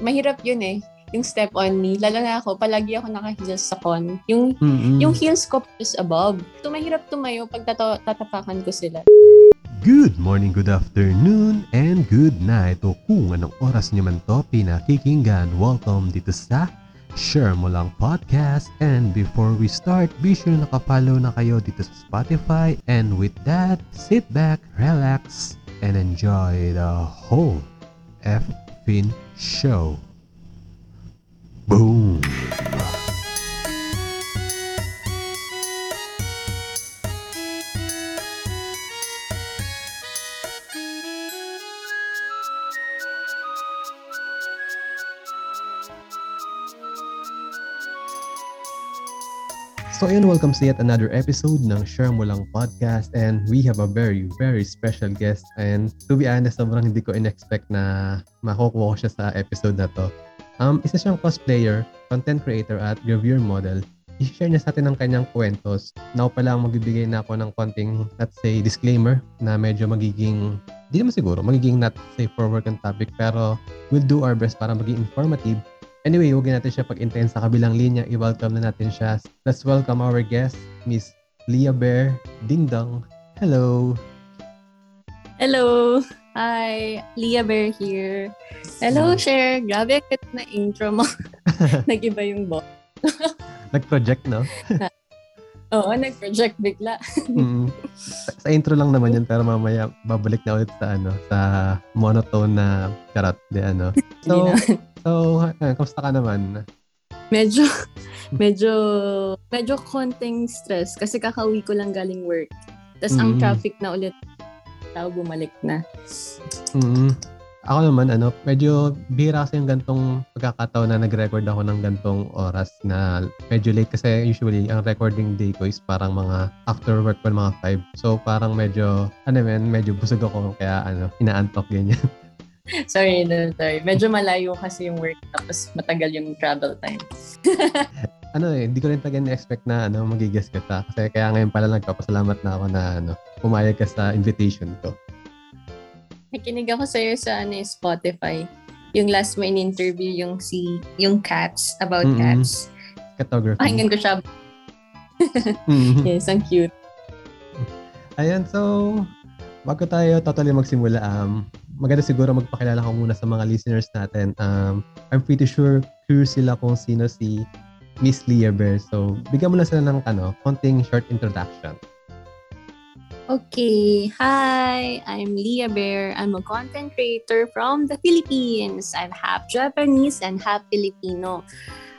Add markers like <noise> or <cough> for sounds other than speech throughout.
mahirap yun eh. Yung step on me. Lalo na ako, palagi ako naka-heels sa con. Yung, Mm-mm. yung heels ko is above. So, mahirap tumayo pag tato- tatapakan ko sila. Good morning, good afternoon, and good night. O kung anong oras niyo man to pinakikinggan, welcome dito sa Share Mo Lang Podcast. And before we start, be sure na nakapollow na kayo dito sa Spotify. And with that, sit back, relax, and enjoy the whole F-Fin show. Boom! So ayun, welcome sa yet another episode ng Share Mo Lang Podcast and we have a very, very special guest and to be honest, sobrang hindi ko in-expect na makukuha ko siya sa episode na to. Um, isa siyang cosplayer, content creator at reviewer model. I-share niya sa atin ang kanyang kwentos. Now pa lang magbibigay na ako ng konting, let's say, disclaimer na medyo magiging, di naman siguro, magiging not safe for work and topic pero we'll do our best para maging informative Anyway, huwag natin siya pag-intense sa kabilang linya. I-welcome na natin siya. Let's welcome our guest, Miss Leah Bear Ding Dong. Hello! Hello! Hi! Leah Bear here. Hello, Cher! Grabe, kat na intro mo. <laughs> Nag-iba yung boss. <laughs> Nag-project, no? <laughs> Oo, nag-project bigla. Mm. sa, sa intro lang naman yun, pero mamaya babalik na ulit sa ano, sa monotone na karat de ano. So, so, uh, kamusta ka naman? medyo, <laughs> medyo, medyo konting stress kasi kakauwi ko lang galing work. Tapos ang Mm. traffic na ulit, tao bumalik na. Mm. Ako naman, ano, medyo bihira kasi yung gantong pagkakataon na nag-record ako ng gantong oras na medyo late kasi usually ang recording day ko is parang mga after work pa mga 5. So parang medyo, ano men, medyo busog ako kaya ano, inaantok ganyan. <laughs> <laughs> sorry, no, sorry. Medyo malayo kasi yung work tapos matagal yung travel time. <laughs> ano eh, hindi ko rin talaga na-expect na ano, magigest kita. Kasi kaya ngayon pala nagpapasalamat na ako na ano, pumayag ka sa invitation ko. Nakinig ako sa'yo sa ano, eh, Spotify. Yung last mo in-interview yung si, yung cats, about Mm-mm. cats. Photography. Pakinggan ko siya. <laughs> Mm. Yes, ang cute. Ayan, so bago tayo totally magsimula, um, maganda siguro magpakilala ko muna sa mga listeners natin. Um, I'm pretty sure curious sila kung sino si Miss Leah Bear. So, bigyan mo na sila ng ano, konting short introduction. Okay. Hi, I'm Leah Bear. I'm a content creator from the Philippines. I'm half Japanese and half Filipino.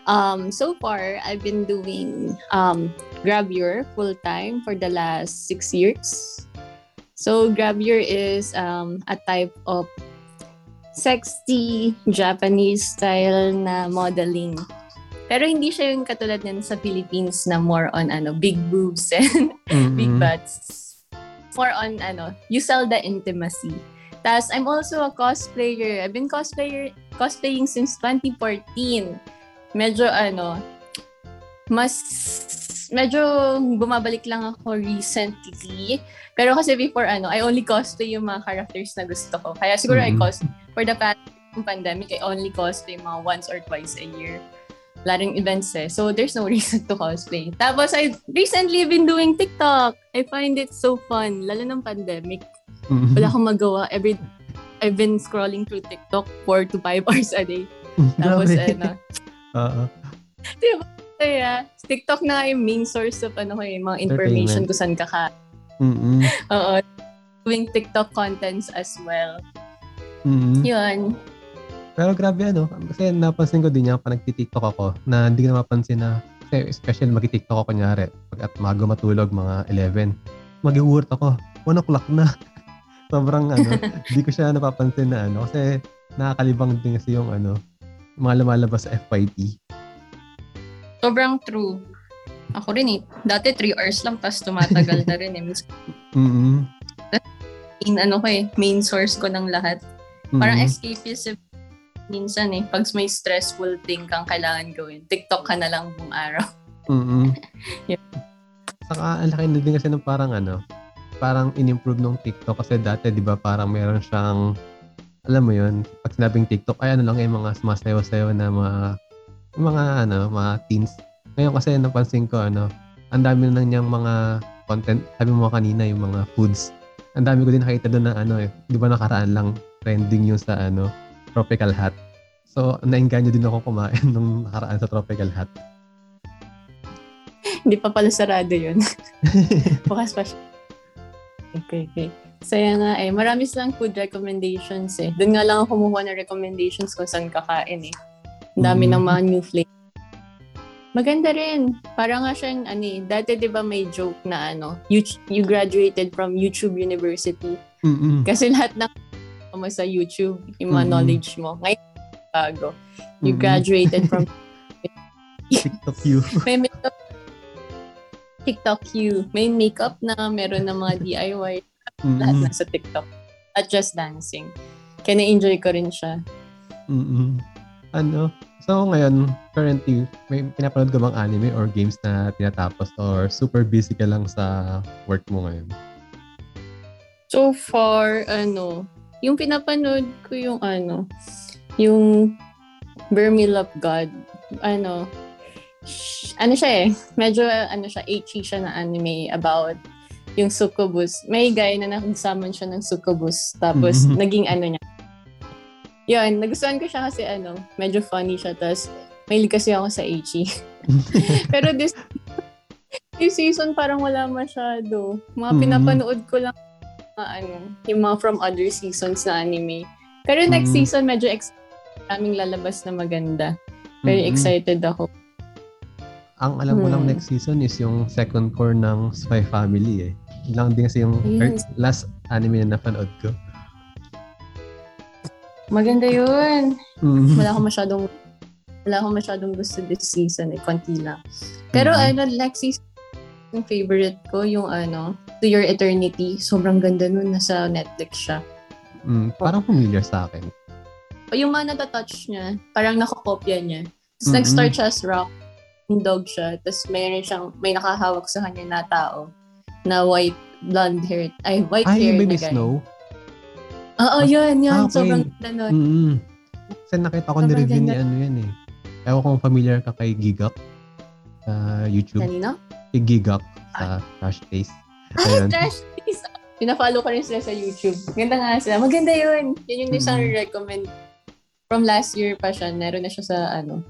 Um, so far, I've been doing um, Grabure full time for the last six years. So Grabure is um, a type of sexy Japanese style na modeling. Pero hindi siya yung katulad nun sa Philippines na more on ano big boobs and <laughs> big Mm-mm. butts. More on ano, you sell the intimacy. Tapos I'm also a cosplayer. I've been cosplayer cosplaying since 2014. Medyo ano, mas medyo bumabalik lang ako recently. Pero kasi before ano, I only cosplay yung mga characters na gusto ko. Kaya siguro I Mhm. cos for the past pandemic, I only cosplay mga once or twice a year. Laring events eh. So, there's no <laughs> reason to cosplay. Tapos, I recently been doing TikTok. I find it so fun. Lalo ng pandemic. Mm-mm. Wala akong magawa. Every, I've been scrolling through TikTok 4 to 5 <laughs> hours a day. Tapos, Grabe. ano. <laughs> Oo. Kaya, TikTok na nga yung main source of ano ko eh, mga information kung saan ka ka. Mm-mm. Oo. Doing TikTok contents as well. Mm-mm. Yun. Pero grabe ano, kasi napansin ko din yan pa nagtitiktok ako na hindi ko napapansin na, kasi especially mag-tiktok ako kunyari, pag at mago matulog mga 11, mag-iwurt ako, 1 o'clock na. <laughs> Sobrang ano, <laughs> hindi ko siya napapansin na ano, kasi nakakalibang din kasi yung ano, mga lumalabas sa FYP. Sobrang true. Ako rin eh. Dati 3 hours lang, tapos tumatagal na rin eh. Minsan, Mm-mm. in ano ko eh, main source ko ng lahat. Mm-mm. Parang escapism minsan eh. Pag may stressful thing kang kailangan gawin, TikTok ka na lang buong araw. Mm-mm. <laughs> Yeah. Saka ang laki na din kasi ng parang ano, parang in-improve nung TikTok kasi dati 'di ba parang meron siyang alam mo yun, pag sinabing TikTok, ay ano lang yung mga sumasayaw-sayaw na mga, mga ano, mga teens. Ngayon kasi napansin ko, ano, ang dami na niyang mga content, sabi mo kanina, yung mga foods. Ang dami ko din nakita doon na ano eh, di ba nakaraan lang trending yung sa ano, tropical hat. So, nainganyo din ako kumain <laughs> nung nakaraan sa tropical hat. Hindi pa pala sarado yun. Bukas pa siya. Okay, okay. Saya nga eh. Marami silang food recommendations eh. Doon nga lang ako kumuha ng recommendations kung saan kakain eh. Ang dami Mm. ng mga new flavor. Maganda rin. Para nga siyang, ano eh, dati di ba may joke na ano, you, you graduated from YouTube University. Mm-mm. Kasi lahat ng mo sa YouTube, yung mga knowledge mo. Ngayon, bago. You graduated from <laughs> TikTok you. <laughs> may makeup TikTok you. May makeup na, meron na mga DIY. Lahat Mm-mm. nasa TikTok. At just dancing. Kaya na-enjoy ko rin siya. Mm-mm. Ano? So ngayon, currently, may pinapanood ka bang anime or games na tinatapos or super busy ka lang sa work mo ngayon? So far, ano, yung pinapanood ko yung ano, yung Love God. Ano, sh- ano siya eh, medyo ano siya, ecchi siya na anime about yung succubus. May guy na nakagsaman siya ng succubus. Tapos, Mhm. naging ano niya. Yun, nagustuhan ko siya kasi ano, medyo funny siya. Tapos, mahilig kasi ako sa ecchi. <laughs> Pero this, this season parang wala masyado. Mga Mhm. pinapanood ko lang mga ano, yung mga from other seasons na anime. Pero next Mhm. season, medyo ex- maraming lalabas na maganda. Very Mm-mm. excited ako. Ang alam ko lang Hmm. next season is yung second core ng Spy Family eh. Lang din kasi yung er- last anime na napanood ko. Maganda yun. Mm. Wala akong masyadong wala akong masyadong gusto this season eh, konti lang. Pero Mhm. ano, next season, yung favorite ko, yung ano, To Your Eternity. Sobrang ganda nun, nasa Netflix siya. Mm, parang familiar sa akin. O yung mga natatouch niya, parang nakakopya niya. Tapos Mhm. nag-start siya as rock, yung dog siya, tapos mayroon siyang, may nakahawak sa kanya na tao, na white, blonde hair, ay, white Ay, hair yung na Baby guy. Snow? Oo, yun, yun. Ah, okay. Sobrang ganda nun. Mm. Kasi nakita ko ni-review ni ano yan eh. Ewan kung familiar ka kay Gigak sa YouTube. Kanino? Kay Gigak sa Trash Taste. Ay, <laughs> Ayun. trash taste. Pina-follow ko rin sila sa YouTube. Ganda nga sila. Maganda yun. Yun yung isang Mhm. recommend. From last year pa siya. Meron na siya sa ano.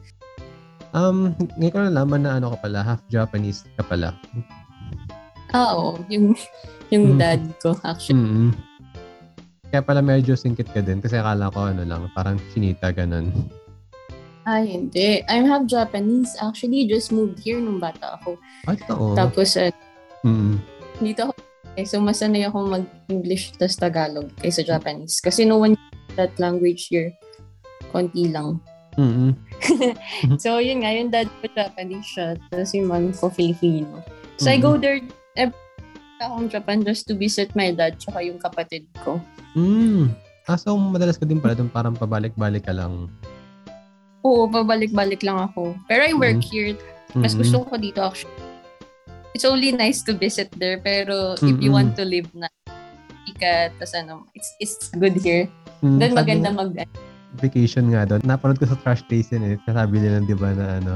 Um, ngayon ko nalaman na ano ka pala, half Japanese ka pala. Ah, oo. Yung, yung Mhm. dad ko, actually. mm Kaya pala medyo singkit ka din kasi akala ko ano lang, parang chinita ganun. Ay, hindi. I'm half Japanese. Actually, just moved here nung bata ako. Ay, oo. Tapos, uh, Mm. dito ako, eh, so masanay ako mag-English tas Tagalog kaysa Japanese. Kasi no one that language here. Konti lang. Mm. <laughs> So, yun nga, yung dad ko Japanese siya, tapos yung mom ko Filipino. So, I Mhm. go there every akong Japan just to visit my dad tsaka yung kapatid ko. Mm. Ah, so madalas ka din pala doon parang pabalik-balik ka lang. Oo, pabalik-balik lang ako. Pero I work Mhm. here. Mas Mm-mm. gusto ko dito actually. It's only nice to visit there, pero if you Mhm. want to live na ika, tas ano, it's, it's good here. Mm, sabi maganda mag, vacation nga doon. Napanood ko sa Trash Taste yun eh. Sasabi nila, di ba, na ano,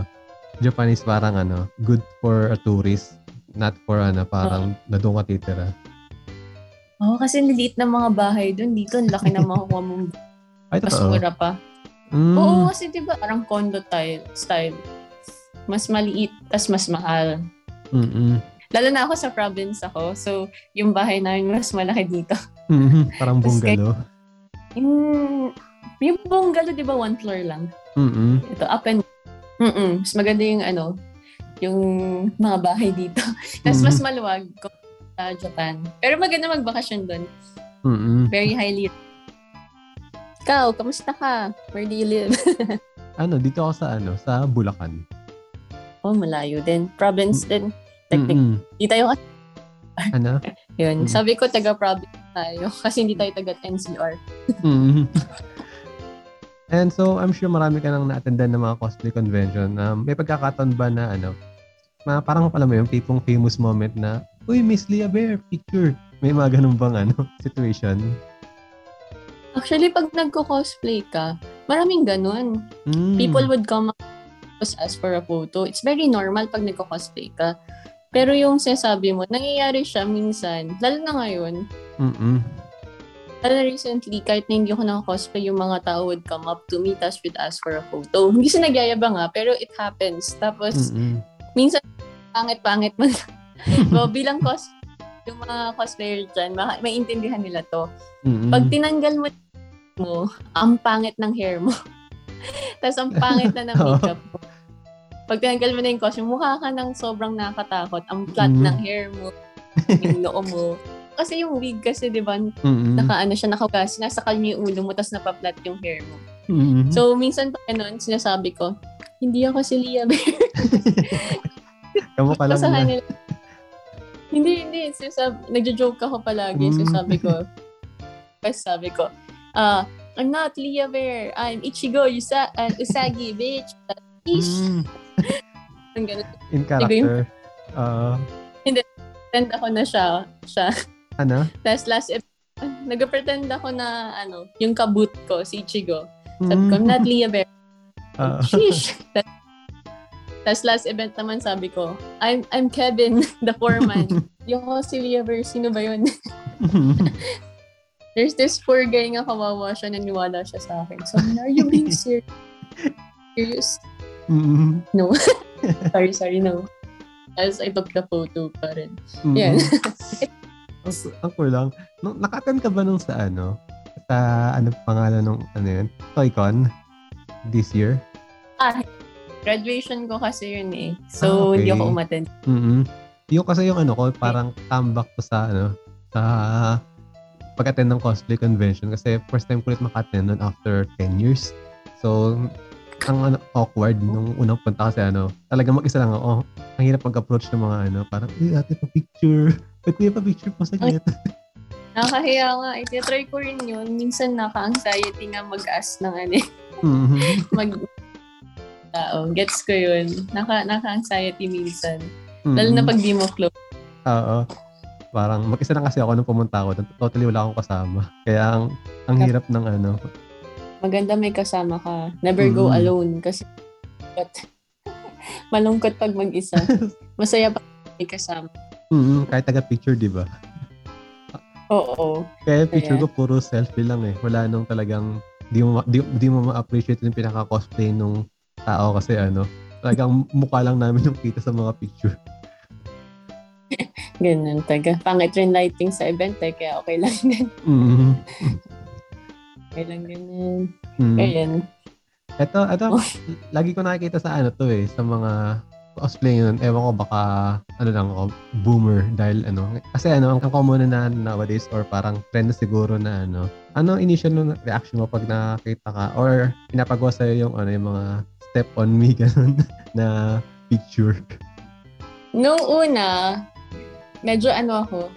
Japanese parang ano, good for a tourist. Not for ano, parang na doon ka titira. oh, kasi liliit na mga bahay dun. Dito, ang laki na makukuha mong Ay, mas totoo. mura pa. Mm. Oo, kasi di ba parang condo style, style. Mas maliit, tas mas mahal. Mm-mm. Lalo na ako sa province ako. So, yung bahay namin mas malaki dito. Mhm. Parang bungalow. Yung, yung bungalow, di ba, one floor lang? Mm-mm. Ito, up and... Mm-mm. Mas maganda yung ano, yung mga bahay dito. <laughs> Tapos Mhm. mas maluwag kung sa Japan. Pero maganda magbakasyon doon. Mm-mm. Very highly. Ikaw, kamusta ka? Where do you live? <laughs> Ano, dito ako sa ano, sa Bulacan. oh, malayo din. Province din. Technic. Mm-mm. Di tayo kasi Ano? <laughs> yun. Mm. Sabi ko taga-province tayo kasi hindi tayo taga-NCR. Mm. And so, I'm sure marami ka nang na-attendan ng mga cosplay convention. Um, may pagkakataon ba na ano, ma, parang pala mo yung tipong famous moment na, Uy, Miss Leah Bear, picture. May mga ganun bang ano, <laughs> situation? Actually, pag nagko-cosplay ka, maraming ganun. Mm. People would come up to ask for a photo. It's very normal pag nagko-cosplay ka. Pero yung sinasabi mo, nangyayari siya minsan, lalo na ngayon, Mm-mm. lalo recently, kahit na hindi ako naka-cosplay, yung mga tao would come up to me, tapos would ask for a photo. <laughs> Hindi siya nagyayabang ha, pero it happens. Tapos, Mm-mm. Minsan, pangit-pangit mo. so, <laughs> bilang cos yung mga cosplayer dyan, maka- maintindihan nila to. Mm-mm. Pag tinanggal mo mo, ang pangit ng hair mo. <laughs> Tapos ang pangit na ng <laughs> makeup mo. Pag tinanggal mo na yung costume, mukha ka ng sobrang nakatakot. Ang flat Mhm. ng hair mo, yung noo mo. Kasi yung wig kasi, di ba, Mm-mm. naka ano siya, nakagas, sinasakal niyo yung ulo mo, tapos napaplat yung hair mo. Mm-mm. So, minsan pa ganun, sinasabi ko, hindi ako si Leah Bear. Kamukha lang sa kanila. hindi, hindi. Sisab nagjo-joke ako palagi. Mm. So sabi ko, kasi sabi ko, ah, I'm not Leah Bear. I'm Ichigo Usa uh, Usagi, bitch. Ish. Mm. <laughs> Ang ganun. In character. Uh, Pretend ako na siya. siya. ano? Tapos last ep- nag-pretend ako na, ano, yung kabut ko, si Ichigo. Sabi ko, I'm not Leah Bear. Ah. <laughs> Sheesh. Tapos last event naman sabi ko, I'm I'm Kevin, <laughs> the foreman. <laughs> yung Leah Bear, sino ba yun? There's this poor guy nga kawawa siya, naniwala siya sa akin. So, are you being serious? serious? Mm-mm. No. sorry, sorry, no. As I took the photo pa rin. Mm-mm. Yan. ang, ang cool lang. Nung, naka-attend ka ba nung sa ano? Sa ano pangalan nung ano yun? ToyCon? This year? Graduation ko kasi yun eh. Ah, So, okay. hindi ako umattend. mm Yung kasi yung ano ko, parang comeback ko sa ano, sa pag-attend ng cosplay convention kasi first time ko ulit maka-attend nun after 10 years. So, ang ano, awkward nung unang punta kasi ano, talaga mag-isa lang ako. Oh, ang hirap mag-approach ng mga ano, parang, eh, ate, pa-picture. <laughs> Ba't kuya pa-picture po sa git? <laughs> Nakakahiya nga. Ititry ko rin yun. Minsan naka-anxiety nga mag-ask ng ano eh. Mhm. mag tao. Gets ko yun. Naka, naka-anxiety minsan. Lalo na pag di mo close. Oo. Parang mag-isa lang kasi ako nung pumunta ako. Totally wala akong kasama. Kaya ang, ang hirap ng ano. Maganda may kasama ka. Never go Mm. alone kasi but, <laughs> malungkot pag mag-isa. <laughs> Masaya pa may kasama. Mm, kahit taga-picture, di ba? Oo. Kaya picture ko puro selfie lang eh. Wala nung talagang di mo ma- di, di mo ma-appreciate yung pinaka-cosplay nung tao kasi ano, talagang mukha lang namin yung kita sa mga picture. <laughs> Ganun taga. Pangit rin lighting sa event eh, kaya okay lang <laughs> din. Mm. Okay lang ganun. Mm. Ayan. Ito, ito, lagi ko nakikita sa ano to eh, sa mga cosplay yun. Ewan ko, baka, ano lang ako, boomer dahil ano. Kasi ano, ang, common na nowadays or parang trend na siguro na ano. Ano initial nung reaction mo pag nakakita ka or pinapagawa sa'yo yung ano, yung mga step on me <laughs> ganun na picture. Nung una, medyo ano ako,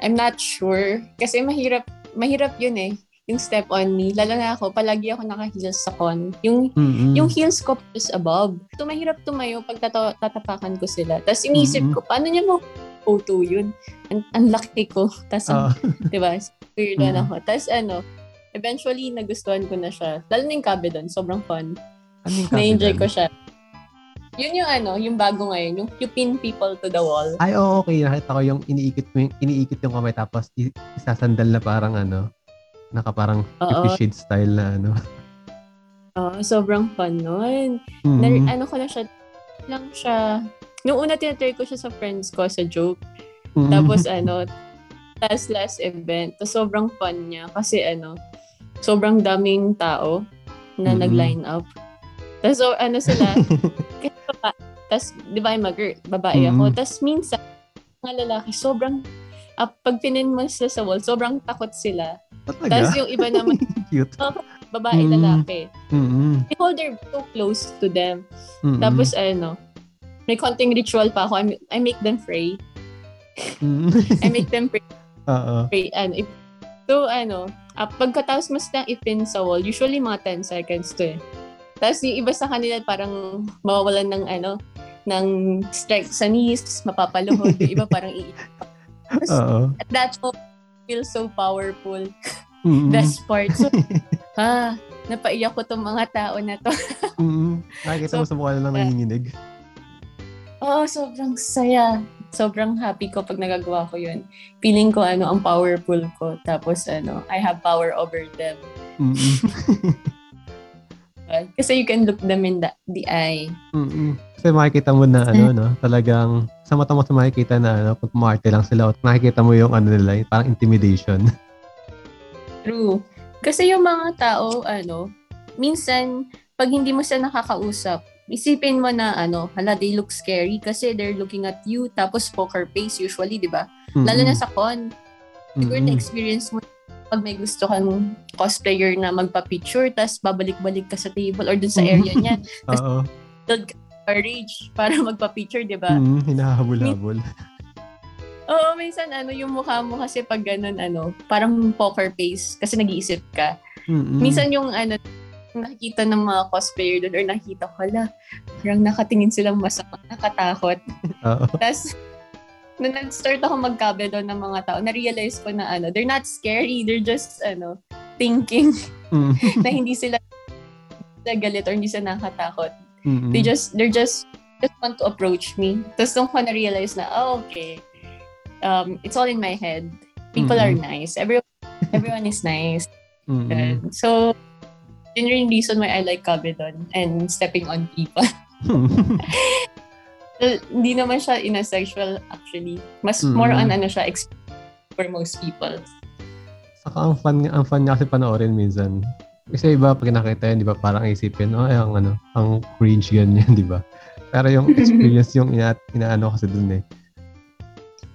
I'm not sure. Kasi mahirap, mahirap yun eh. Yung step on me. Lalo na ako, palagi ako naka-heels sa con. Yung Mm-mm. yung heels ko is above. So, mahirap tumayo pag tata- tatapakan ko sila. Tapos inisip Mhm. ko, paano niya mo photo yun? Ang, ang laki ko. <laughs> Tapos, Ah, di ba? Weird Mhm. ako. Tapos ano, eventually, nagustuhan ko na siya. Lalo na yung cabe doon. Sobrang fun. ano yung <laughs> Na-enjoy ko siya. Yun yung ano, yung bago ngayon. Yung you pin people to the wall. Ay, oo, okay. Nakita ko yung iniikit mo yung, iniikit yung kamay tapos isasandal na parang ano, naka parang Oo. Shades style na ano. Oh, sobrang fun nun. Mm. Na, ano ko na siya, lang siya, nung una tinatry ko siya sa friends ko sa joke. Mm. Tapos ano, last last event, to sobrang fun niya kasi ano, sobrang daming tao na Mhm. nag-line up. Tapos so, ano sila, <laughs> kasi baba, tapos di ba I'm a girl, babae ako. Mhm. Tapos minsan, mga lalaki, sobrang, ah, pag pinin mo sila sa wall, sobrang takot sila. Talaga? Tapos yung iba naman, <laughs> Cute. babae, Mhm. lalaki. Mm-mm. They hold their so close to them. Mm-mm. Tapos ano, may konting ritual pa ako. I, I make them pray. Mm. <laughs> I make them pray. Oo. pray ano, if- so ano, uh, pagkatapos mo silang ipin sa wall, usually mga 10 seconds to eh. Tapos yung iba sa kanila parang mawawalan ng ano, ng strike sa knees, mapapaluhod. yung iba parang iiyak. <laughs> At that moment, feel so powerful. Mm-mm. best part. So, <laughs> ah, napaiyak ko tong mga tao na to. Mm-mm. Nakikita mo So, sa mukha na lang nanginginig. Oo, sobrang saya. Sobrang happy ko pag nagagawa ko yun. Feeling ko ano, ang powerful ko. Tapos ano, I have power over them. <laughs> Mm-mm. Kasi you can look them in the, the eye. Mm-mm. Kasi makikita mo na ano, no? Talagang sa mata mo sa makikita na ano, kung marte lang sila, nakikita mo yung ano nila, yung parang intimidation. <laughs> True. Kasi yung mga tao, ano, minsan, pag hindi mo sila nakakausap, isipin mo na, ano, hala, they look scary kasi they're looking at you, tapos poker face usually, di ba? Lalo na sa con. Siguro Mm-mm. na-experience mo pag may gusto kang cosplayer na magpa-picture, tapos babalik-balik ka sa table or dun sa area niya, <laughs> Oo. doon ka courage para <laughs> magpa-picture, di ba? Mm, hinahabol-habol. <laughs> Oo, minsan ano, yung mukha mo kasi pag ganun, ano, parang poker face kasi nag-iisip ka. Mm-mm. Minsan yung ano, nakikita ng mga cosplayer doon or nakita ko, hala, parang nakatingin silang masama, nakatakot. Oo. Tapos, nung nag-start ako magkabe doon ng mga tao, na-realize ko na ano, they're not scary, they're just, ano, thinking Mm. <laughs> na hindi sila, sila galit or hindi sila nakatakot. Mm-mm. They just, they're just, just want to approach me. Tapos nung ko na-realize na, oh, okay, um, it's all in my head. People are Mhm. nice. Everyone, everyone is nice. And so, yun yung reason why I like Cabedon and stepping on people. <laughs> Well, Hindi naman siya in a sexual actually. Mas Mm. more on ano siya, for most people. Saka ang fun, ang fun niya kasi panoorin minsan. Kasi iba, pag nakita yan, di ba, parang isipin, oh, ang, ano, ang cringe ganyan, <laughs> di ba? Pero yung <laughs> experience yung ina, inaano kasi dun eh.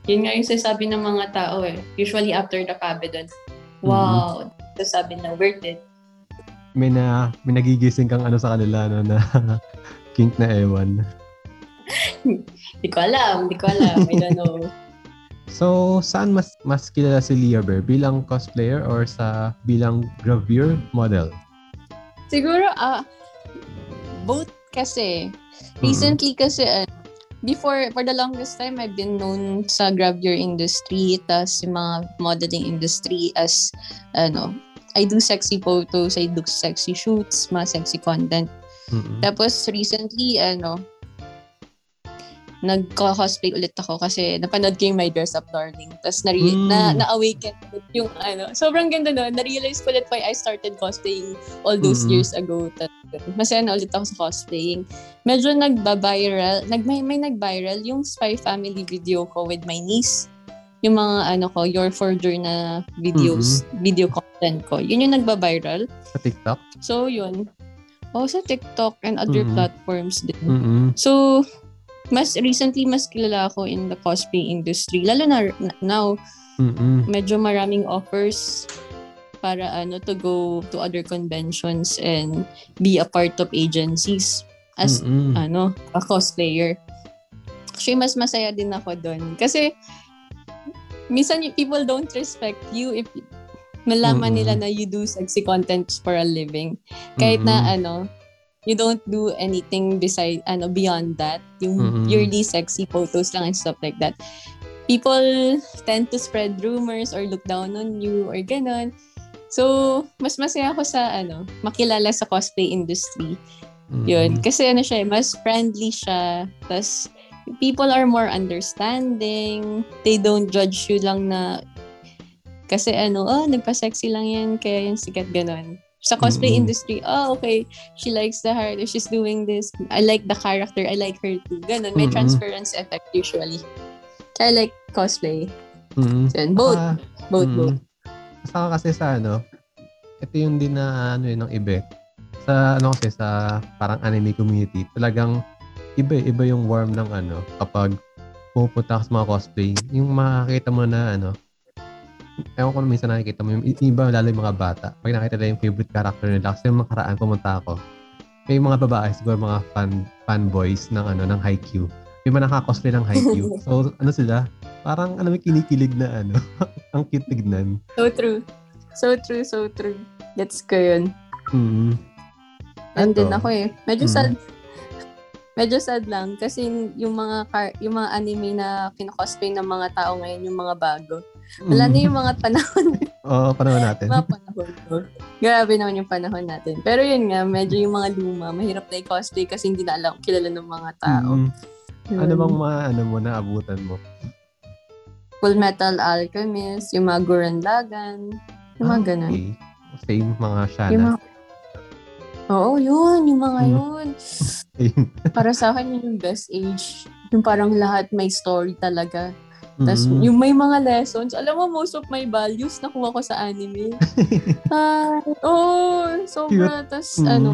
Yun nga yung sasabi ng mga tao eh. Usually after the Cabedon, wow, sasabi na worth it. May na, may nagigising kang ano sa kanila, no, na <laughs> kink na ewan. Di ko alam, di ko alam. I don't know. <laughs> So, saan mas mas kilala si Leah Bear? Bilang cosplayer or sa bilang gravure model? Siguro, ah, both kasi. Recently kasi, uh, before, for the longest time, I've been known sa gravure industry, tas yung mga modeling industry as, ano, I do sexy photos, I do sexy shoots, mga sexy content. Mm-mm. Tapos recently, ano, nagko-cosplay ulit ako kasi napanood ko yung My Dress Up Darling. Tapos na, Mm. na, na-awaken yung ano. Sobrang ganda nun. Na-realize ko ulit why I started cosplaying all those Mm-mm. years ago. Masaya na ulit ako sa cosplaying. Medyo nagba-viral. Nag, may, may nag-viral yung Spy Family video ko with my niece. Yung mga ano ko, Your Forger na videos, video content ko. Yun yung nagba-viral. Sa TikTok? So, yun. Oh, sa TikTok and other Mhm. platforms din. Mm-mm. So, mas recently, mas kilala ako in the cosplay industry. Lalo na na- now, Mm-mm. medyo maraming offers para ano to go to other conventions and be a part of agencies as Mm-mm. ano, a cosplayer. Actually, mas masaya din ako doon. Kasi, minsan people don't respect you if nalaman Mm-mm. nila na you do sexy content for a living. Kahit na Mm-mm. ano, you don't do anything beside, ano, beyond that. Yung Mm-mm. purely sexy photos lang and stuff like that. People tend to spread rumors or look down on you or ganon. So, mas masaya ako sa, ano, makilala sa cosplay industry. Yun. Mm-mm. Kasi ano siya, eh, mas friendly siya. Tapos, people are more understanding. They don't judge you lang na kasi ano, oh, nagpa-sexy lang yan, kaya yan sikat ganon. Sa cosplay Mm-mm. industry, oh, okay, she likes the heart, or she's doing this. I like the character, I like her too. Ganon, may Mm-mm. transparency effect usually. Kaya I like cosplay. Mm-mm. So, both, Ah, both, mm. both. Saka kasi sa ano, ito yung din na ano yun ng iba. eh. Sa ano kasi sa parang anime community, talagang iba iba yung warm ng ano kapag pupunta ka sa mga cosplay. Yung makakita mo na ano, ewan ko na minsan nakikita mo, yung iba lalo yung mga bata. Pag nakita nila yung favorite character nila, kasi yung makaraan pumunta ako, may mga babae, siguro mga fan fanboys ng ano ng Haikyuu. May mga nakaka-cosplay ng Haikyuu. <laughs> so ano sila, parang ano may kinikilig na ano, <laughs> ang cute tignan. So true. So true, so true. Gets ko yun. Mm. Nandun Eto. ako eh. Medyo Mm. sad. Medyo sad lang kasi yung mga car, yung mga anime na kino-cosplay ng mga tao ngayon, yung mga bago. Wala na yung mga panahon. <laughs> Oo, panahon natin. mga panahon. Grabe naman yung panahon natin. Pero yun nga, medyo yung mga luma, mahirap na i-cosplay kasi hindi na alam, kilala ng mga tao. Mm. Yun. Ano bang mga ano mo na abutan mo? Full Metal Alchemist, yung mga Gurren Lagann, yung mga Ah, ganun. okay. Same mga Shana. Yung mga... Oo, yun, yung mga Mm. yun. <laughs> Para sa akin, yun yung best age. Yung parang lahat may story talaga. Tapos Mm. yung may mga lessons, alam mo, most of my values nakuha ko sa anime. <laughs> ah, oo, sobra. Tapos Mm. ano,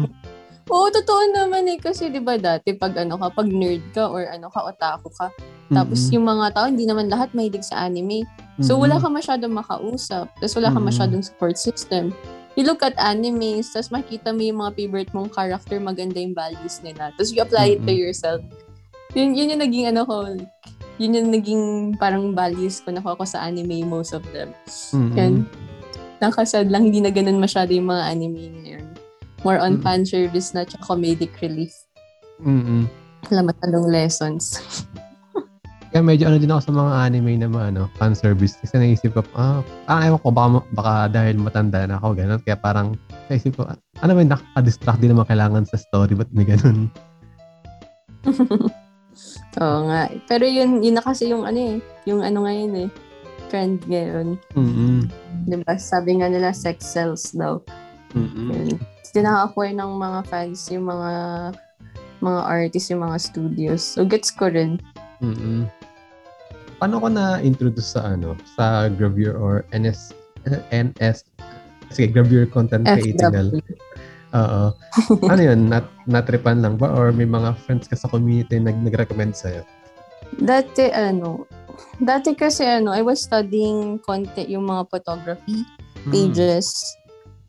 oo, totoo naman eh. Kasi di ba dati, pag ano ka, pag nerd ka or ano ka, otaku ka, tapos Mm-mm. yung mga tao, hindi naman lahat mahilig sa anime. So, wala ka masyadong makausap. Tapos, wala ka Mm. masyadong support system. You look at animes, tapos makita mo yung mga favorite mong character, maganda yung values nila. Tapos, you apply it to yourself. Yun, yun yung naging ano ko, yun yung naging parang values ko nakuha ko sa anime, most of them. Mm-mm. Yan. Nakasad lang, hindi na ganun masyado yung mga anime ngayon. More on Mm. fan service na tsaka comedic relief. Mm-mm. Wala masyadong lessons. Kaya medyo ano din ako sa mga anime na mga ano, fan service. Kasi naisip ko, ah, ah ewan ko, baka, baka dahil matanda na ako, gano'n. Kaya parang, naisip ko, ah, ano ba, nakaka-distract din naman kailangan sa story, ba't may ganun? <laughs> Oo nga. Pero yun, yun na kasi yung ano eh. Yung ano ngayon eh. Trend ngayon. Mm-mm. Diba? Sabi nga nila, sex sells daw. Mm-mm. Yun. Tinaka-acquire ng mga fans yung mga mga artists, yung mga studios. So, gets ko rin. Mm-mm. Paano ko na-introduce sa ano, sa Gravure or NS, NS, sige, Gravure Content Creating. Oo. <laughs> ano yun, nat, natripan lang ba? Or may mga friends ka sa community nag, nag-recommend sa'yo? Dati, ano, dati kasi, ano, I was studying content, yung mga photography Hmm. pages.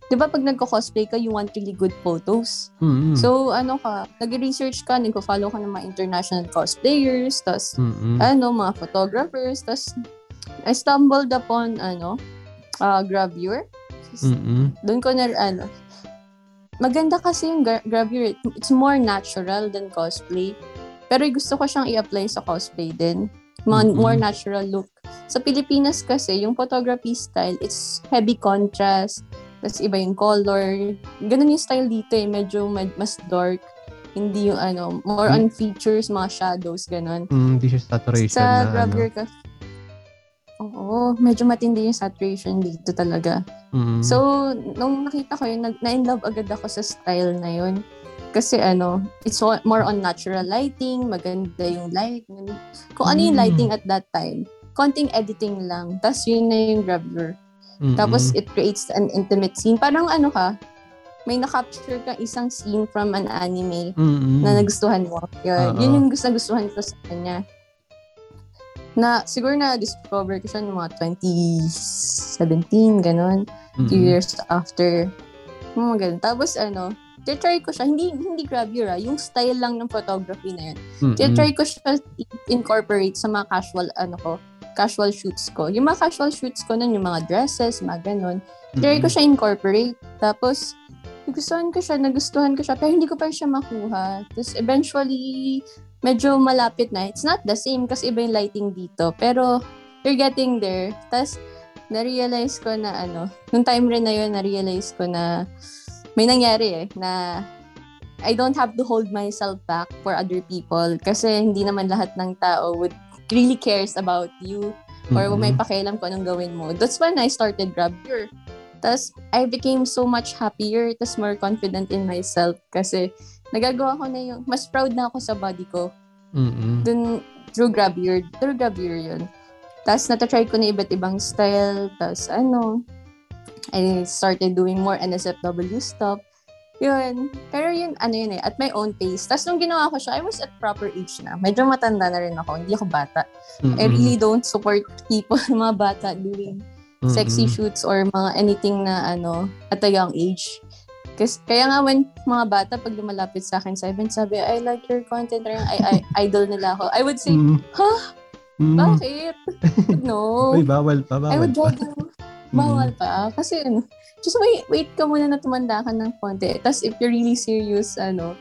Di ba pag nagko-cosplay ka, you want really good photos? Mm-mm. So, ano ka, nag-research ka, nagko-follow ka ng mga international cosplayers, tas Mm-mm. ano, mga photographers. Tapos, I stumbled upon, ano, uh, Gravure. Mm-mm. Doon ko na, ano, maganda kasi yung gra- Gravure. It's more natural than cosplay. Pero gusto ko siyang i-apply sa cosplay din. Mga Mhm. more natural look. Sa Pilipinas kasi, yung photography style, it's heavy contrast. Tapos iba yung color. Ganun yung style dito eh. Medyo med- mas dark. Hindi yung ano, more on features, mga shadows, ganun. Mm, Hindi siya saturation Sa na ano. Grabber ka. Oo, medyo matindi yung saturation dito talaga. Mm. So, nung nakita ko yun, nag- na-in-love agad ako sa style na yun. Kasi ano, it's more on natural lighting, maganda yung light. Kung ano yung Mm. lighting at that time, konting editing lang. Tapos yun na yung Grabber. Mm-mm. Tapos it creates an intimate scene. Parang ano ka, may na-capture ka isang scene from an anime Mm-mm. na nagustuhan mo. Yun, yun yung gusto gustuhan ko sa kanya. Na siguro na discover ko siya noong mga 2017, ganun. Mm-mm. Few years after. Mga ganun. Tapos ano, try ko siya, hindi hindi gravure ah, yung style lang ng photography na yun. Mm-mm. try ko siya incorporate sa mga casual ano ko, casual shoots ko. Yung mga casual shoots ko nun, yung mga dresses, mga ganun. Try ko siya incorporate. Tapos, nagustuhan ko siya, nagustuhan ko siya, pero hindi ko pa siya makuha. Tapos, eventually, medyo malapit na. It's not the same kasi iba yung lighting dito. Pero, you're getting there. Tapos, na-realize ko na ano, nung time rin na yun, na-realize ko na may nangyari eh, na I don't have to hold myself back for other people kasi hindi naman lahat ng tao would really cares about you or Mm-mm. may pakialam kung anong gawin mo. That's when I started Grabber. Tapos, I became so much happier, tas more confident in myself kasi nagagawa ko na yung, mas proud na ako sa body ko. Mm-mm. Dun, through Grabber, through Grabber yun. Tapos, natatry ko na iba't ibang style, tapos ano, I started doing more NSFW stuff. Yun. Pero yun, ano yun eh, at my own pace. Tapos nung ginawa ko siya, I was at proper age na. Medyo matanda na rin ako. Hindi ako bata. Mm-mm. I really don't support people, <laughs> mga bata, doing sexy Mm-mm. shoots or mga anything na ano, at a young age. Kasi, kaya nga when mga bata, pag lumalapit sa akin sa event, sabi, I like your content, or I, I, idol nila ako. I would say, Mm. ha? Mm. Bakit? <laughs> No. Uy, bawal pa, I bawal would pa. rather, <laughs> bawal pa. Kasi, ano, just wait, wait ka muna na tumanda ka ng konti. Tapos, if you're really serious, ano,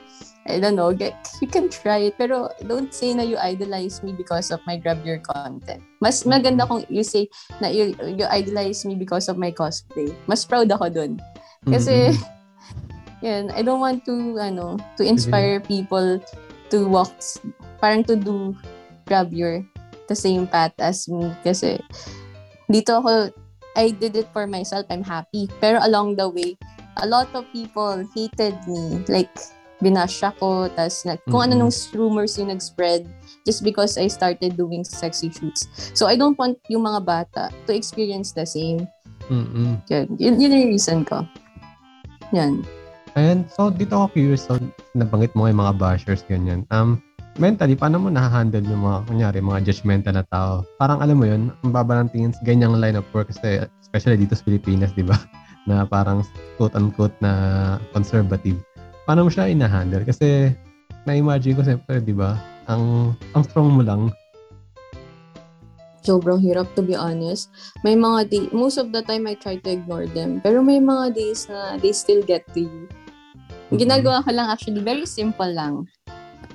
I don't know, get, you can try it. Pero don't say na you idolize me because of my grab your content. Mas maganda kung you say na you, you idolize me because of my cosplay. Mas proud ako dun. Kasi, mm-hmm. Yun, I don't want to, ano, to inspire people to walk, parang to do grab your the same path as me. Kasi, dito ako, I did it for myself. I'm happy. Pero along the way, a lot of people hated me. Like, binash ako, tas kung mm-hmm. ano nung rumors yung nag-spread just because I started doing sexy shoots. So, I don't want yung mga bata to experience the same. Mm-hmm. Yun, yun, yun yung reason ko. Yan. And so, dito ako curious, so, nabanggit mo yung mga bashers, ganyan. Um, mentally, paano mo na-handle yung mga, kunyari, mga judgmental na tao? Parang alam mo yun, ang baba ng tingin sa ganyang line of work, kasi especially dito sa Pilipinas, di ba? <laughs> Na parang quote-unquote na conservative paano mo siya ina-handle? Kasi na-imagine ko siyempre, di ba, ang, ang strong mo lang. Sobrang hirap to be honest. May mga day, most of the time I try to ignore them. Pero may mga days na they still get to you. Ginagawa ko lang actually, very simple lang.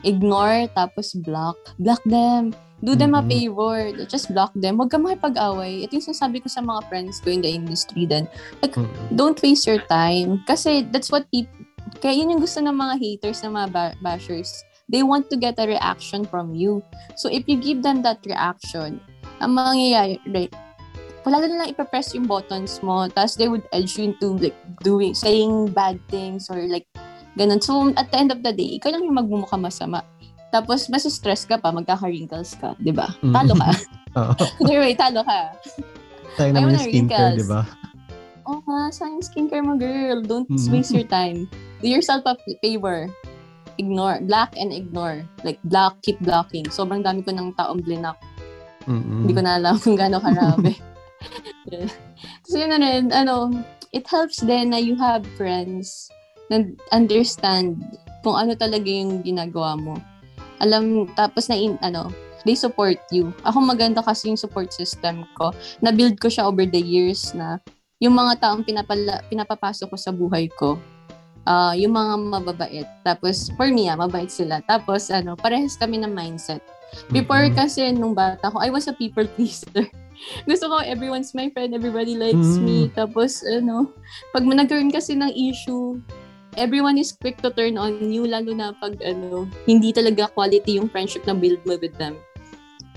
Ignore, tapos block. Block them. Do them mm-hmm. a favor. Just block them. Huwag ka makipag-away. Ito yung sinasabi ko sa mga friends ko in the industry then. Like, mm-hmm. don't waste your time. Kasi that's what people, kaya yun yung gusto ng mga haters, ng mga ba- bashers. They want to get a reaction from you. So if you give them that reaction, ang mangyayari, right, wala na lang ipapress yung buttons mo, tapos they would edge you into like doing, saying bad things or like ganun. So at the end of the day, ikaw lang yung magmumukha masama. Tapos, mas stress ka pa, magkaka-wrinkles ka, di ba? Mm. Talo ka. <laughs> Either <laughs> way, talo ka. Tayo naman yung skincare, di ba? Oo oh, nga, sayang skincare mo, girl. Don't mm. waste your time do yourself a favor. Ignore. Black and ignore. Like, block, keep blocking. Sobrang dami ko ng taong blinak. Mm-mm. Hindi ko na alam kung gaano karami. <laughs> Kasi yun na rin, ano, it helps then na you have friends understand kung ano talaga yung ginagawa mo. Alam, tapos na, in, ano, they support you. Ako maganda kasi yung support system ko. Na-build ko siya over the years na yung mga taong pinapala, pinapapasok ko sa buhay ko, uh, yung mga mababait. Tapos, for me, ah, mabait sila. Tapos, ano, parehas kami ng mindset. Before mm-hmm. kasi, nung bata ko, I was a people pleaser. <laughs> Gusto ko, everyone's my friend, everybody likes mm-hmm. me. Tapos, ano, pag nagkaroon kasi ng issue, everyone is quick to turn on you, lalo na pag, ano, hindi talaga quality yung friendship na build mo with them.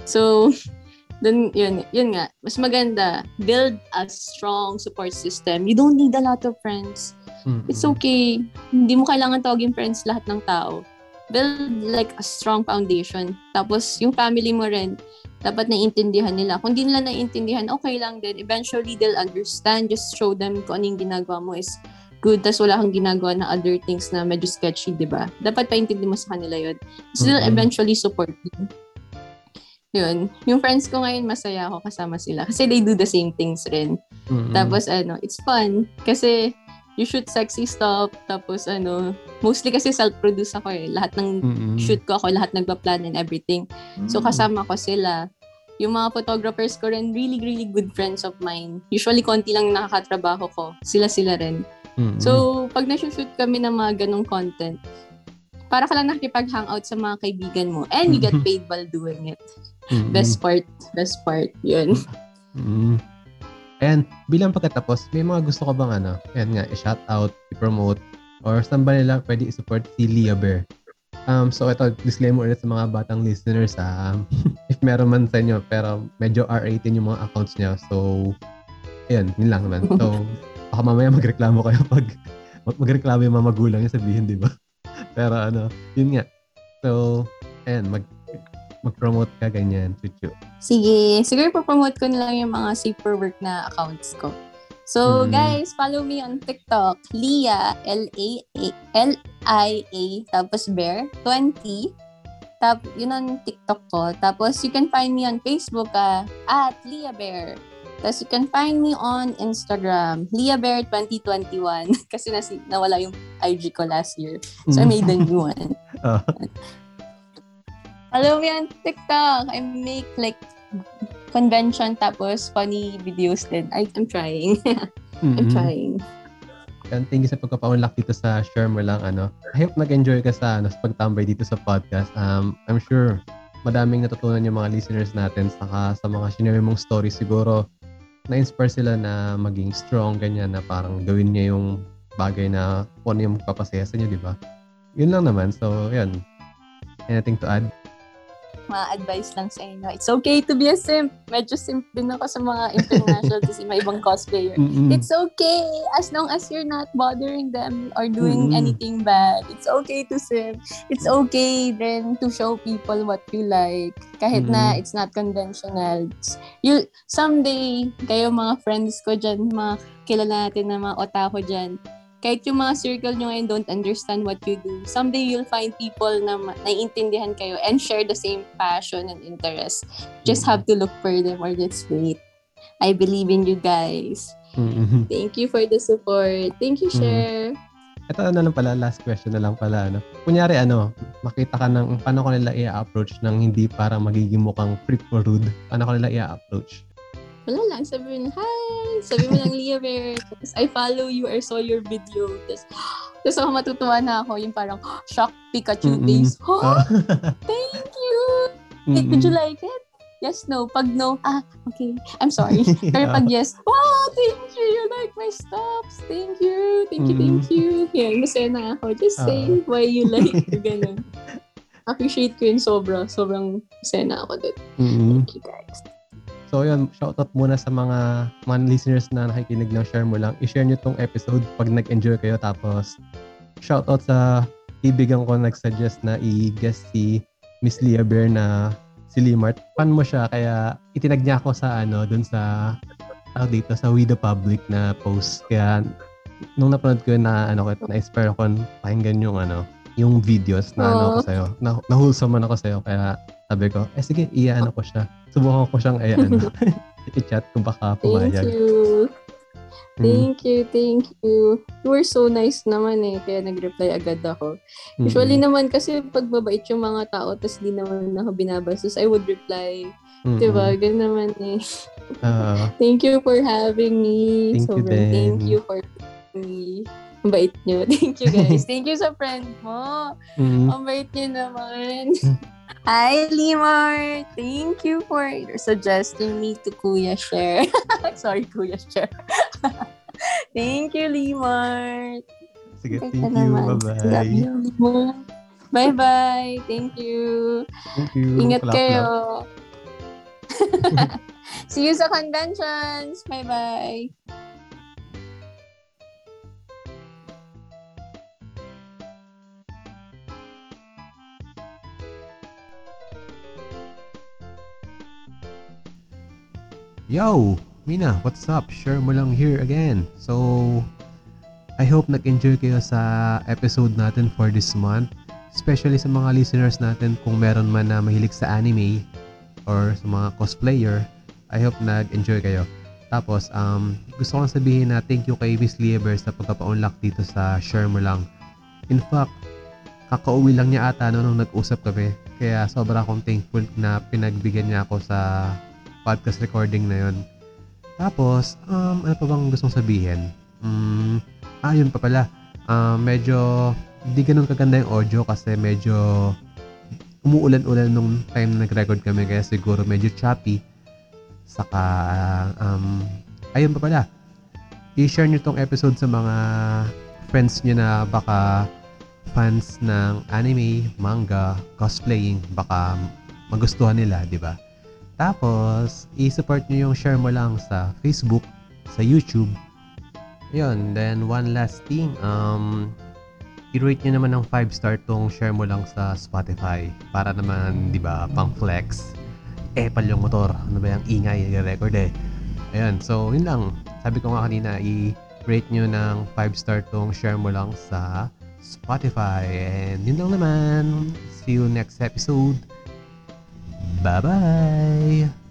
So, <laughs> then yun, yun nga, mas maganda, build a strong support system. You don't need a lot of friends Mm-hmm. It's okay. Hindi mo kailangan tawagin friends lahat ng tao. Build like a strong foundation. Tapos yung family mo rin, dapat naiintindihan nila. Kung di nila naiintindihan, okay lang din. Eventually, they'll understand. Just show them kung anong ginagawa mo is good. Tapos wala kang ginagawa na other things na medyo sketchy, di ba? Dapat paintindi mo sa kanila yun. Still mm-hmm. eventually support you. Yun. Yung friends ko ngayon, masaya ako kasama sila. Kasi they do the same things rin. Mm-hmm. Tapos ano, it's fun. Kasi you shoot sexy stuff, tapos ano, mostly kasi self-produce ako eh. Lahat ng mm-hmm. shoot ko ako, lahat nagpa-plan and everything. Mm-hmm. So kasama ko sila. Yung mga photographers ko rin, really, really good friends of mine. Usually, konti lang nakakatrabaho ko. Sila-sila rin. Mm-hmm. So, pag na-shoot kami ng mga ganong content, para ka lang nakikipag-hangout sa mga kaibigan mo and you get paid while doing it. Mm-hmm. Best part. Best part. Yun. Mm-hmm. And bilang pagkatapos, may mga gusto ko bang ano, yan nga, i-shout out, i-promote, or saan ba nila pwede i-support si Leah Bear? Um, so ito, disclaimer ulit sa mga batang listeners, um, <laughs> if meron man sa inyo, pero medyo R18 yung mga accounts niya. So, ayun, yun lang naman. So, <laughs> baka mamaya magreklamo kayo <laughs> pag magreklamo yung mga magulang niya sabihin, di ba? <laughs> pero ano, yun nga. So, ayun, mag mag-promote ka ganyan, Chuchu? Sige. Siguro po-promote ko na lang yung mga safer work na accounts ko. So, mm. guys, follow me on TikTok. Lia, L-A-A, L-I-A, tapos Bear, 20. Tap, yun ang TikTok ko. Tapos, you can find me on Facebook uh, at Lia Bear. Tapos, you can find me on Instagram, Lia Bear 2021. Kasi nasi, nawala yung IG ko last year. So, I made the new one. uh. Follow me on TikTok. I make like convention tapos funny videos din. I, I'm trying. <laughs> mm-hmm. I'm trying. yan, thank you sa pagpapaunlak dito sa share mo lang ano. I hope nag-enjoy ka sa ano sa pagtambay dito sa podcast. Um I'm sure madaming natutunan yung mga listeners natin saka sa mga shinare mong story siguro na-inspire sila na maging strong ganyan na parang gawin niya yung bagay na kung ano yung magpapasaya sa inyo, di ba? Yun lang naman. So, yun. Anything to add? Mga advice lang sa inyo. It's okay to be a simp. Medyo simp din ako sa mga international kasi may ibang cosplayer. <laughs> Mm-mm. It's okay as long as you're not bothering them or doing Mm-mm. anything bad. It's okay to simp. It's okay then to show people what you like. Kahit na Mm-mm. it's not conventional. You, someday, kayo mga friends ko dyan, mga kilala natin na mga otaku dyan, kahit yung mga circle nyo ngayon don't understand what you do, someday you'll find people na naiintindihan kayo and share the same passion and interest. Just have to look for them or just wait. I believe in you guys. Mm-mm. Thank you for the support. Thank you, Mhm. Cher. Ito ano lang pala, last question na lang pala. Ano. Kunyari ano, makita ka ng paano ko nila i-approach ng hindi para magiging mukhang freak or rude. Paano ko nila i-approach? Wala lang, sabi mo, hi! Sabi mo lang, Leah Bear. Tapos, I follow you or saw your video. Tapos, tapos ako matutuwa na ako, yung parang, shock Pikachu Mm-mm. face. Oh, <gasps> thank you! Mm-mm. Did you like it? Yes, no. Pag no, ah, okay. I'm sorry. <laughs> Pero pag yes, oh, thank you. You like my stops. Thank you. Thank you, thank you. Yan, masaya na ako. Just Ah. say why you <laughs> like. Ganun. Appreciate ko yun sobra. Sobrang masaya na ako doon. Mm-mm. Thank you, guys. So yun, shoutout muna sa mga mga listeners na nakikinig ng share mo lang. I-share nyo tong episode pag nag-enjoy kayo. Tapos shoutout sa ibigan ko nag-suggest na i-guest si Miss Leah Bear na si Limart. Fan mo siya kaya itinag niya ako sa ano dun sa tawag dito sa We the Public na post. Kaya nung napanood ko na ano ko na-inspire ako pakinggan yung ano yung videos na ano ko sa'yo. Na, nahulsome man ako sa'yo. Kaya sabi ko, eh sige, iyaano ko siya. Subukan ko siyang eh, ano, <laughs> i-chat kung baka Thank pumayag. you. Mm, Thank you, thank you. You were so nice naman eh, kaya nag-reply agad ako. Usually naman kasi pag mabait yung mga tao tapos di naman ako binabastos, I would reply. mm, Diba? Ganun naman eh. Ah, <laughs> Thank you for having me. Thank you Sobrang thank din. you for having me. Ang bait nyo. <laughs> Thank you guys. thank you sa friend mo. mm, Ang bait nyo naman. Hi, Limar! Thank you for suggesting me to Kuya Share. <laughs> Sorry, Kuya Share. <laughs> Thank you, Limar. sige, thank ka you. naman. Love Bye-bye. you, Limar. Bye-bye. Thank you. Thank you. Ingat Clap, kayo. See you sa conventions. Bye-bye. Yo! Mina, what's up? Share mo lang here again. So, I hope nag-enjoy kayo sa episode natin for this month. Especially sa mga listeners natin kung meron man na mahilig sa anime or sa mga cosplayer. I hope nag-enjoy kayo. Tapos, um, gusto ko lang sabihin na thank you kay Miss Lieber sa pagpapaunlak dito sa Share Mo Lang. In fact, kakauwi lang niya ata no, nung nag-usap kami. Kaya sobra akong thankful na pinagbigyan niya ako sa podcast recording na yon. Tapos, um, ano pa bang gustong sabihin? Um, ah, yun pa pala. Um, medyo, di ganun kaganda yung audio kasi medyo umuulan-ulan nung time na nag-record kami kaya siguro medyo choppy. Saka, um, ayun pa pala. I-share nyo tong episode sa mga friends nyo na baka fans ng anime, manga, cosplaying, baka magustuhan nila, di ba? Tapos, i-support nyo yung share mo lang sa Facebook, sa YouTube. Yun, then one last thing, um, i-rate nyo naman ng 5 star tong share mo lang sa Spotify. Para naman, di ba, pang flex. Epal yung motor. Ano ba yung ingay, i-record eh. Ayan, so yun lang. Sabi ko nga kanina, i-rate nyo ng 5 star tong share mo lang sa Spotify. And yun lang naman. See you next episode. Bye-bye!